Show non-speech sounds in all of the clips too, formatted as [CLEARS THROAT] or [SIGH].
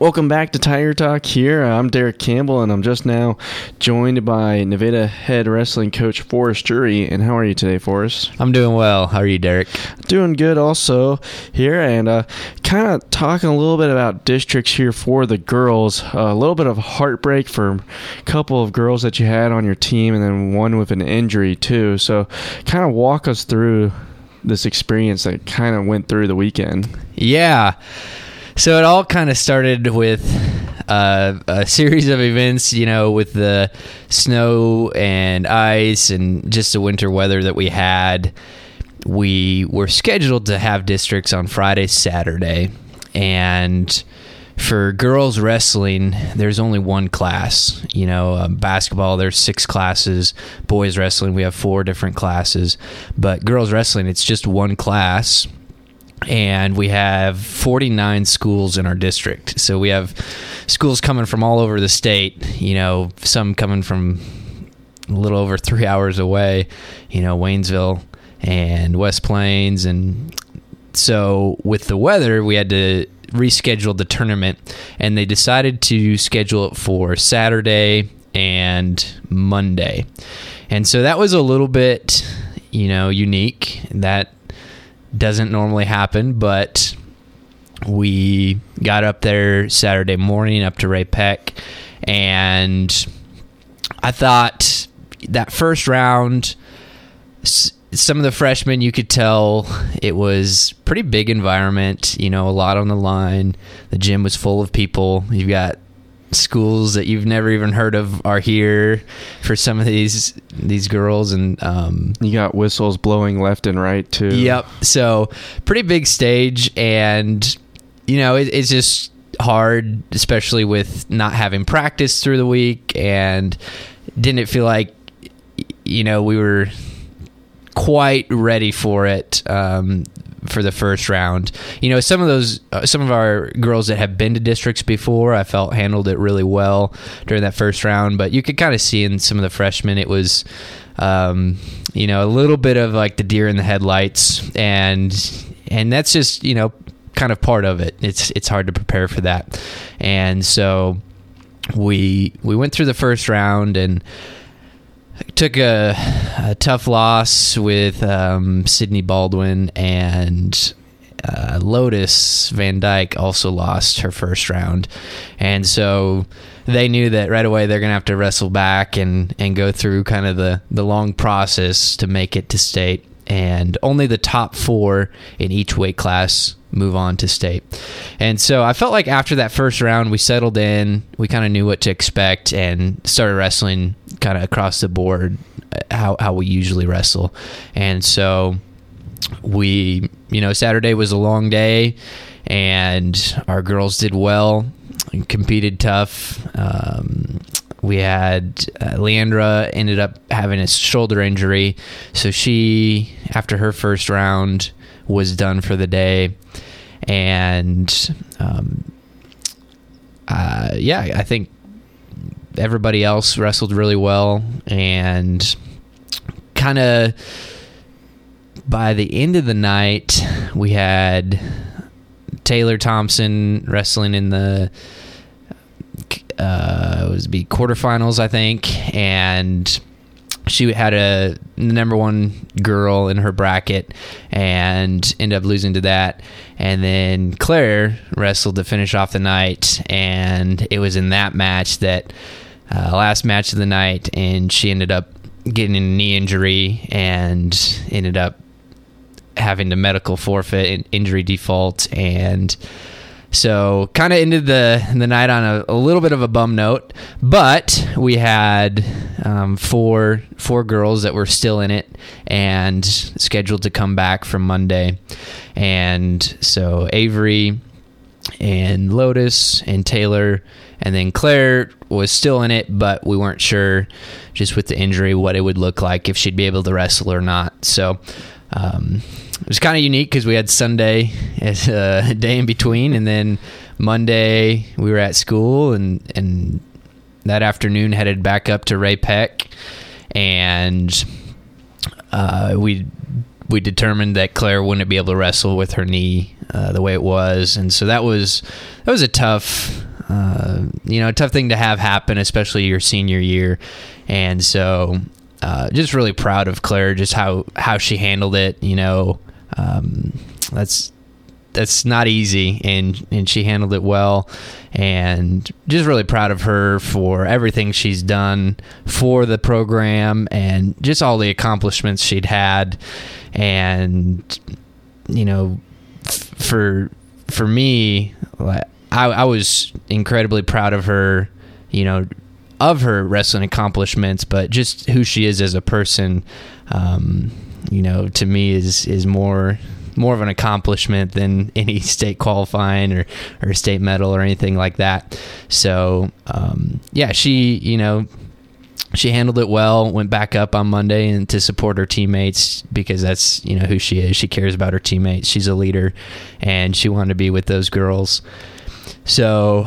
Welcome back to Tiger Talk here. I'm Derek Campbell, and I'm just now joined by Nevada head wrestling coach Forrest Drury. And how are you today, Forrest? I'm doing well. How are you, Derek? Doing good also here, and uh, kind of talking a little bit about districts here for the girls. Uh, a little bit of heartbreak for a couple of girls that you had on your team, and then one with an injury, too. So, kind of walk us through this experience that kind of went through the weekend. Yeah. So it all kind of started with uh, a series of events, you know, with the snow and ice and just the winter weather that we had. We were scheduled to have districts on Friday, Saturday, and for girls wrestling, there's only one class. You know, uh, basketball, there's six classes. Boys wrestling, we have four different classes. But girls wrestling, it's just one class and we have 49 schools in our district. So we have schools coming from all over the state, you know, some coming from a little over three hours away, you know, Waynesville and West Plains. And so with the weather, we had to reschedule the tournament, and they decided to schedule it for Saturday and Monday. And so that was a little bit, you know, unique. That doesn't normally happen, but we got up there Saturday morning up to Ray-Pec, and I thought that first round, some of the freshmen, you could tell it was pretty big environment. You know, a lot on the line. The gym was full of people. You've got schools that you've never even heard of are here for some of these these girls and um, you got whistles blowing left and right too. Yep. So pretty big stage and you know it, it's just hard especially with not having practice through the week and didn't it feel like you know we were quite ready for it um, for the first round. You know, some of those, uh, some of our girls that have been to districts before, I felt handled it really well during that first round. But you could kind of see in some of the freshmen, it was, um, you know, a little bit of like the deer in the headlights, and and that's just you know kind of part of it. It's it's hard to prepare for that, and so we we went through the first round and took a, a, tough loss with um, Sydney Baldwin and uh, Lotus Van Dyke also lost her first round, and so they knew that right away they're gonna have to wrestle back and and go through kind of the the long process to make it to state. And only the top four in each weight class move on to state. And so I felt like after that first round, we settled in, we kind of knew what to expect, and started wrestling kind of across the board uh, how, how we usually wrestle. And so we, you know, Saturday was a long day, and our girls did well, competed tough. Um, we had uh, Leandra ended up having a shoulder injury, so she after her first round was done for the day, and um, uh, yeah, I think everybody else wrestled really well, and kind of by the end of the night, we had Taylor Thompson wrestling in the uh, it was be quarterfinals, I think, and she had a number one girl in her bracket and ended up losing to that. And then Claire wrestled to finish off the night, and it was in that match that uh, last match of the night, and she ended up getting a knee injury and ended up having to medical forfeit and injury default and so kind of ended the the night on a, a, little bit of a bum note, but we had um, four four girls that were still in it and scheduled to come back from Monday, and so Avery and Lotus and Taylor and then Claire was still in it, but we weren't sure just with the injury what it would look like if she'd be able to wrestle or not. So. Um, it was kind of unique because we had Sunday [LAUGHS] as a day in between, and then Monday we were at school, and and that afternoon headed back up to Ray-Pec, and uh, we we determined that Claire wouldn't be able to wrestle with her knee uh, the way it was, and so that was that was a tough uh, you know, a tough thing to have happen, especially your senior year. And so, uh, just really proud of Claire, just how how she handled it. You know, um, that's that's not easy, and and she handled it well, and just really proud of her for everything she's done for the program and just all the accomplishments she'd had, and you know, for for me, I I was incredibly proud of her, you know, of her wrestling accomplishments, but just who she is as a person, um, you know, to me is is more more of an accomplishment than [LAUGHS] any state qualifying or, or state medal or anything like that. So, um, yeah, she, you know, she handled it well, went back up on Monday and to support her teammates because that's, you know, who she is. She cares about her teammates. She's a leader and she wanted to be with those girls. So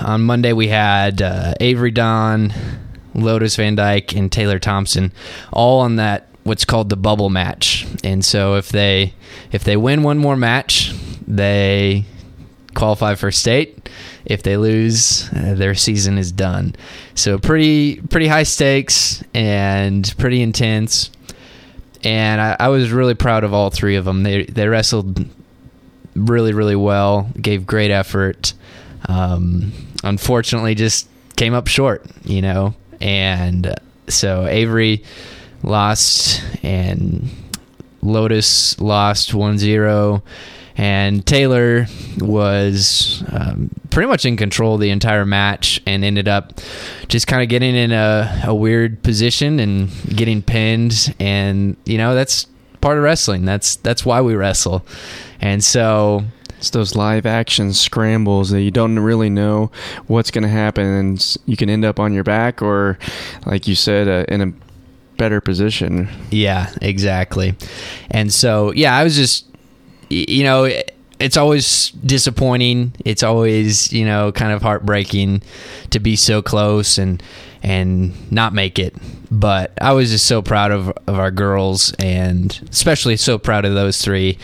on Monday we had uh, Avery Don, Lotus Van Dyke, and Taylor Thompson all on that what's called the bubble match. And so if they if they win one more match, they qualify for state. If they lose, uh, their season is done. So pretty pretty high stakes and pretty intense. And I, I was really proud of all three of them. They they wrestled really really well, gave great effort. Um, unfortunately, just came up short, you know. And so Avery lost, and Lotus lost 1 0. And Taylor was um, pretty much in control the entire match and ended up just kind of getting in a, a weird position and getting pinned. And, you know, that's part of wrestling. That's that's why we wrestle. And so it's those live action scrambles that you don't really know what's going to happen, and you can end up on your back, or like you said, uh, in a better position. Yeah, exactly. And so, yeah, I was just, you know, it's always disappointing. It's always, you know, kind of heartbreaking to be so close and and not make it. But I was just so proud of of our girls and especially so proud of those three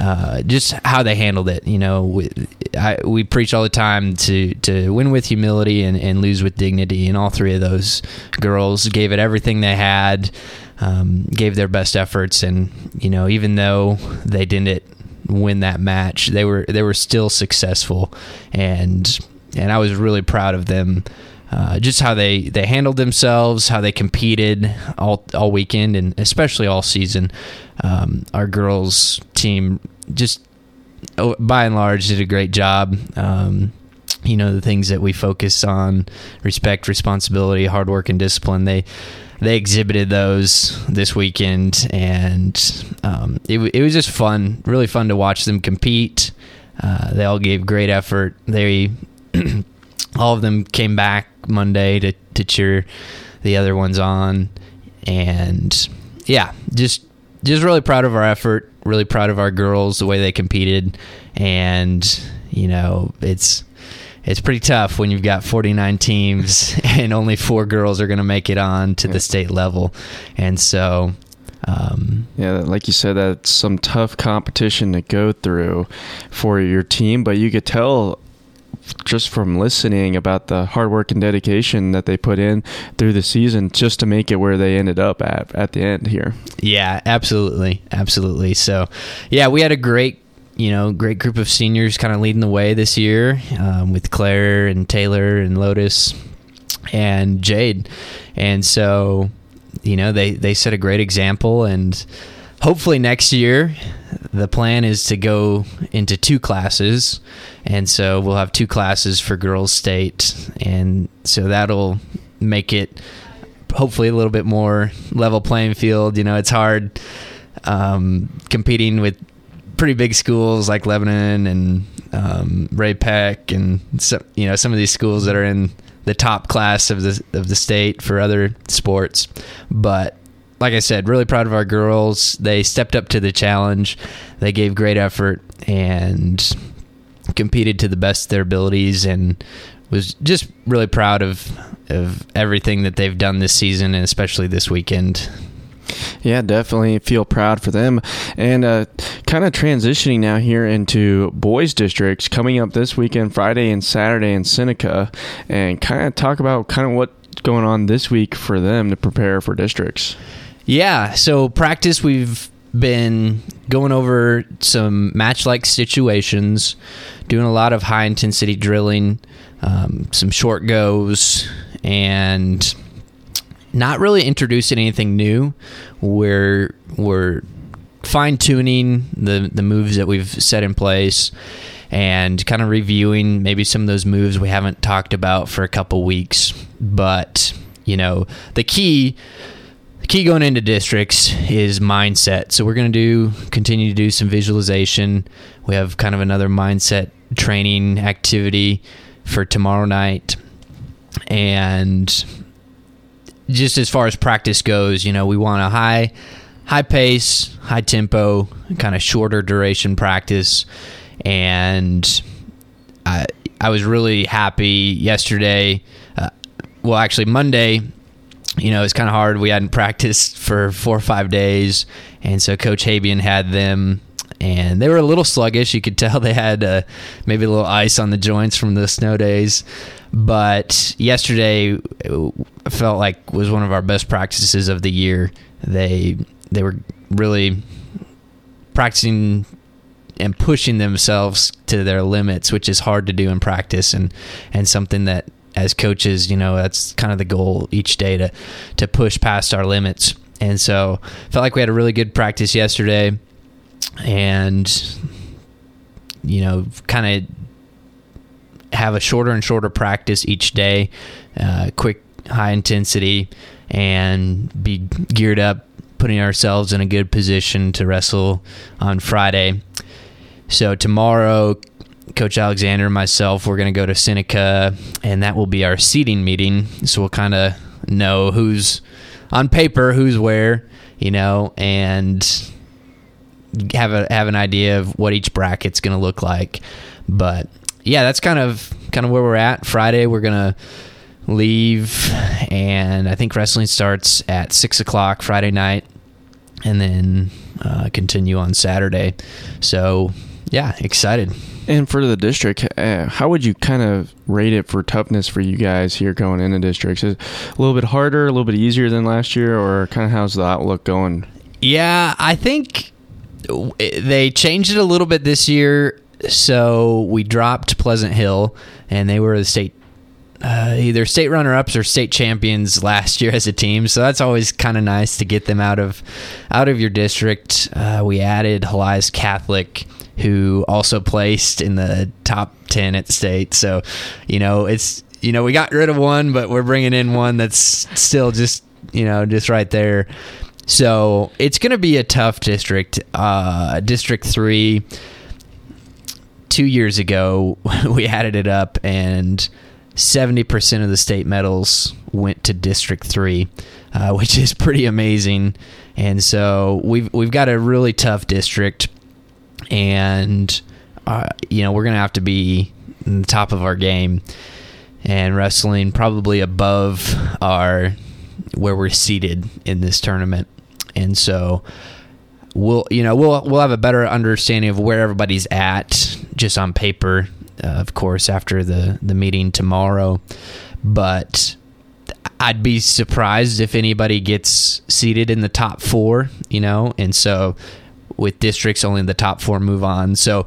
uh, just how they handled it. You know, we, I, we preach all the time to to win with humility and, and lose with dignity, and all three of those girls gave it everything they had, um, gave their best efforts, and you know, even though they didn't win that match, they were they were still successful, and and I was really proud of them. Uh, just how they, they handled themselves, how they competed all all weekend, and especially all season. Um, our girls team just oh, by and large did a great job. Um, you know the things that we focus on: respect, responsibility, hard work, and discipline. They they exhibited those this weekend, and um, it, it was just fun, really fun to watch them compete. Uh, they all gave great effort. They [CLEARS THROAT] all of them came back Monday to, to cheer the other ones on. And yeah, just just really proud of our effort, really proud of our girls, the way they competed. And, you know, it's it's pretty tough when you've got 49 teams [LAUGHS] and only four girls are going to make it on to the state level. And so um, yeah, like you said, that's some tough competition to go through for your team, but you could tell just from listening about the hard work and dedication that they put in through the season just to make it where they ended up at at the end here. Yeah, absolutely, absolutely. So, yeah, we had a great you know, great group of seniors kind of leading the way this year um, with Claire and Taylor and Lotus and Jade. And so, you know, they, they set a great example. And hopefully next year, the plan is to go into two classes. And so we'll have two classes for girls state. And so that'll make it hopefully a little bit more level playing field. You know it's hard um, competing with pretty big schools like lebanon and um, ray peck and so, you know some of these schools that are in the top class of the of the state for other sports. But like I said, really proud of our girls. They stepped up to the challenge. They gave great effort and competed to the best of their abilities and was just really proud of of everything that they've done this season and especially this weekend. Yeah, definitely feel proud for them. And uh, kind kind of transitioning now here into boys districts coming up this weekend, Friday and Saturday in Seneca, and kind of talk about kind of what's going on this week for them to prepare for districts. Yeah, so practice we've been going over some match like situations, doing a lot of high intensity drilling, um, some short goes, and not really introducing anything new. We're we're fine tuning the the moves that we've set in place and kind of reviewing maybe some of those moves we haven't talked about for a couple weeks. But you know, the key the key going into districts is mindset. So we're going to do continue to do some visualization. We have kind of another mindset training activity for tomorrow night. And just as far as practice goes, you know, we want a high high pace, high tempo, kind of shorter duration practice. And I I was really happy yesterday. Uh, well, actually Monday, you know, it's kind of hard. We hadn't practiced for four or five days, and so Coach Habian had them, and they were a little sluggish. You could tell [LAUGHS] they had uh, maybe a little ice on the joints from the snow days. But yesterday felt like was one of our best practices of the year. They they were really practicing and pushing themselves to their limits, which is hard to do in practice and and something that as coaches, you know, that's kind of the goal each day to to push past our limits. And so, felt like we had a really good practice yesterday and you know, kind of have a shorter and shorter practice each day, uh, quick, high intensity, and be geared up, putting ourselves in a good position to wrestle on Friday. So tomorrow, Coach Alexander and myself, we're going to go to Seneca, and that will be our seating meeting. So we'll kind of know who's on paper, who's where, you know, and have a have an idea of what each bracket's going to look like. But yeah, that's kind of kind of where we're at. Friday, we're gonna leave, and I think wrestling starts at six o'clock Friday night, and then uh, continue on Saturday. So yeah, excited. And for the district, uh, how would you kind of rate it for toughness for you guys here going into districts? Is it a little bit harder, a little bit easier than last year, or kind of how's the outlook going? Yeah, I think they changed it a little bit this year. So we dropped Pleasant Hill, and they were the state uh, either state runner-ups or state champions last year as a team. So that's always kind of nice to get them out of out of your district. Uh, we added Helias Catholic, who also placed in the top ten at the state. So you know it's you know we got rid of one, but we're bringing in one that's still just you know just right there. So it's going to be a tough district. Uh, district three two years ago, [LAUGHS] we added it up, and 70% of the state medals went to District 3, uh, [LAUGHS] which is pretty amazing. And so we've, we've got a really tough district, and, uh, you know, we're to have to be in the top of our game and wrestling probably above our where we're seated in this tournament. And so we'll you know we'll we'll have a better understanding of where everybody's at just on paper uh, of course after the the meeting tomorrow but I'd be surprised if anybody gets seated in the top 4 you know and so with districts only in the top 4 move on so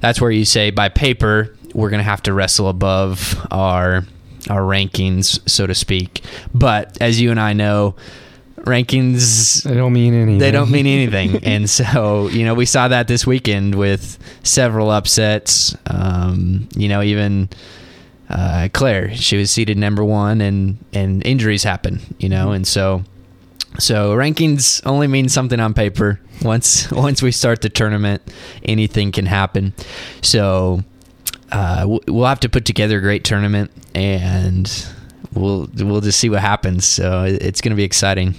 that's where you say by paper we're going to have to wrestle above our our rankings so to speak but as you and I know rankings they don't mean anything. They don't mean anything. [LAUGHS] and so, you know, we saw that this weekend with several upsets. Um, you know, even uh, Claire, she was seated number one, and and injuries happen. You know, and so so rankings only mean something on paper. Once [LAUGHS] once we start the tournament, anything can happen. So uh, we'll have to put together a great tournament, and we'll we'll just see what happens. So it's going to be exciting.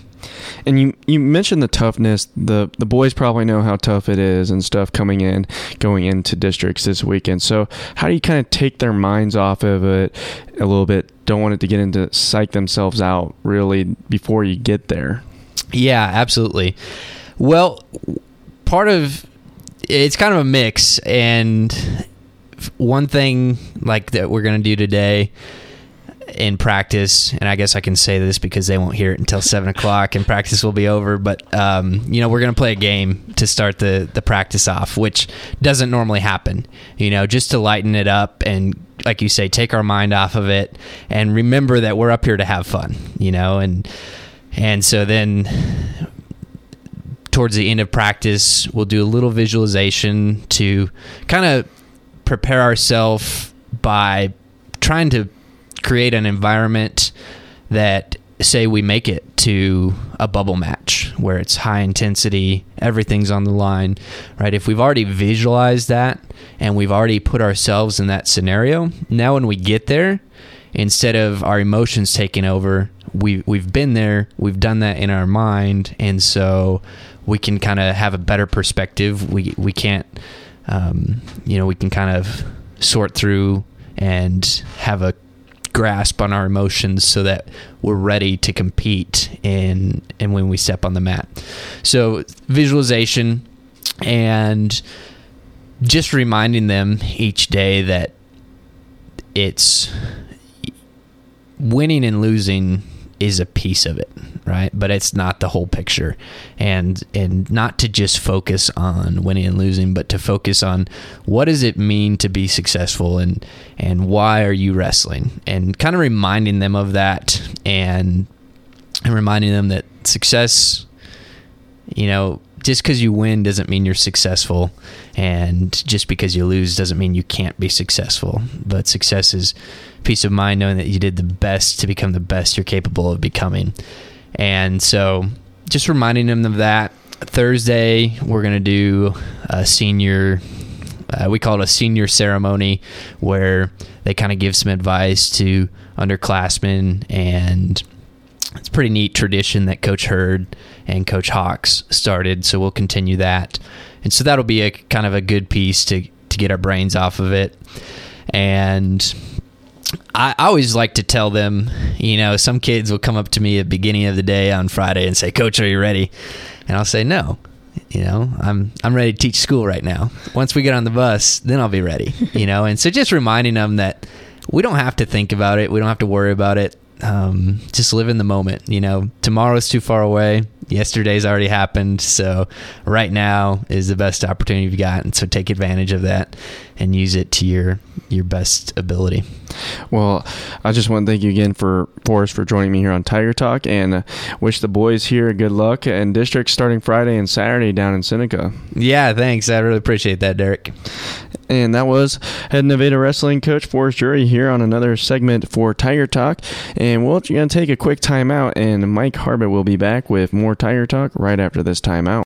And you you mentioned the toughness. The the boys probably know how tough it is and stuff coming in, going into districts this weekend. So how do you kind of take their minds off of it a little bit? Don't want it to get into psych themselves out really before you get there. Yeah, absolutely. Well, part of it's kind of a mix. And one thing like that we're going to do today in practice, and I guess I can say this because they won't hear it until seven o'clock, and practice will be over. But um, you know, we're gonna play a game to start the the practice off, which doesn't normally happen. You know, just to lighten it up and, like you say, take our mind off of it, and remember that we're up here to have fun. You know, and and so then towards the end of practice, we'll do a little visualization to kind of prepare ourselves by trying to create an environment that say we make it to a bubble match where it's high intensity, everything's on the line, right? If we've already visualized that and we've already put ourselves in that scenario, now when we get there, instead of our emotions taking over, we we've been there, we've done that in our mind, and so we can kind of have a better perspective. We we can't, um, you know, we can kind of sort through and have a grasp on our emotions so that we're ready to compete in and when we step on the mat. So visualization and just reminding them each day that it's winning and losing is a piece of it, right? But it's not the whole picture. And and not to just focus on winning and losing, but to focus on what does it mean to be successful and and why are you wrestling? And kind of reminding them of that and and reminding them that success you know, just because you win doesn't mean you're successful, and just because you lose doesn't mean you can't be successful. But success is peace of mind knowing that you did the best to become the best you're capable of becoming. And so, just reminding them of that. Thursday, we're going to do a senior, uh, we call it a senior ceremony, where they kind of give some advice to underclassmen and it's pretty neat tradition that Coach Hurd and Coach Hawks started. So we'll continue that, and so that'll be a kind of a good piece to to get our brains off of it. And I, I always like to tell them, you know, some kids will come up to me at the beginning of the day on Friday and say, "Coach, are you ready?" And I'll say, "No." You know, I'm I'm ready to teach school right now. Once we get on the bus, then I'll be ready. You know, and so just reminding them that we don't have to think about it. We don't have to worry about it um, just live in the moment. You know, tomorrow's too far away. Yesterday's already happened. So right now is the best opportunity you've got, and so take advantage of that and use it to your your best ability. Well, I just want to thank you again for Forrest for joining me here on Tiger Talk, and uh, wish the boys here good luck and district starting Friday and Saturday down in Seneca. Yeah, thanks. I really appreciate that, Derek. And that was head Nevada wrestling coach Forrest Drury here on another segment for Tiger Talk. And we're going to take a quick timeout, and Mike Harbit will be back with more Tiger Talk right after this timeout.